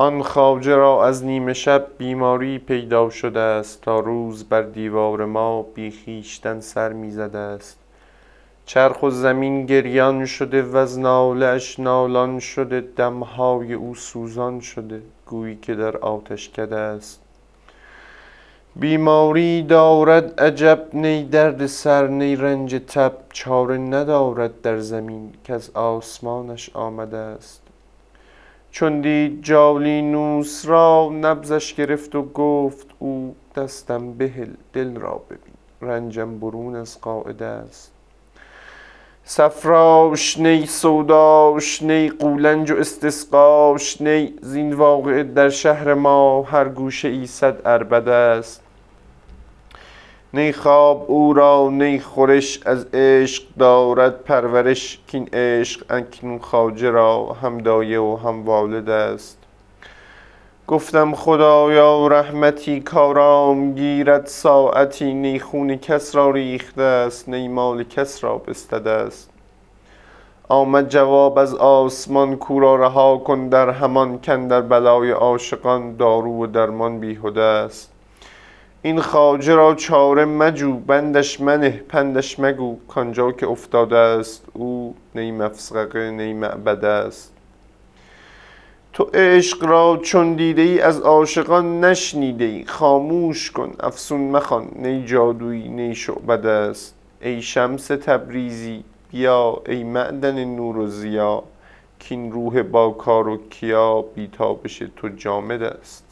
آن خواجه را از نیمه شب بیماری پیدا شده است تا روز بر دیوار ما بی سر می زده است. چرخ و زمین گریان شده وز ناله اش نالان شده دمهای او سوزان شده گویی که در آتشکده است. بیماری دارد عجب نی درد سر نی رنج تب چاره ندارد در زمین کز آسمانش آمده است. چون دید جالینوس را نبضش گرفت و گفت او دستم بهل دل را ببین رنجم برون از قاعده است. صفراش نی سوداش نی قولنج و استسقاش نی زین واقعه در شهر ما هر گوشه ای صد عربده است. نی خواب او را نی خورش از عشق دارد پرورش کین عشق اکنون خواجه را هم دایه و هم والد است. گفتم خدایا رحمتی کآرام گیرد ساعتی نی خون کس را ریخته است نی مال کس را بستده است. آمد جواب از آسمان کاو را رها کن در همان کاندر بلای عاشقان دارو و درمان بیهده است. این خواجه را چاره مجو بندش منه پندش مگو. کآنجا که افتاده است او نی مفزقه نی معبده است. تو عشق را چون دیده ای از عاشقان نشنیده ای خاموش کن افسون مخوان. نی جادوی نی شعبده است. ای شمس تبریزی بیا. ای معدن نور و ضیا. کاین روح با کار و کیا بی تابش تو جامد است.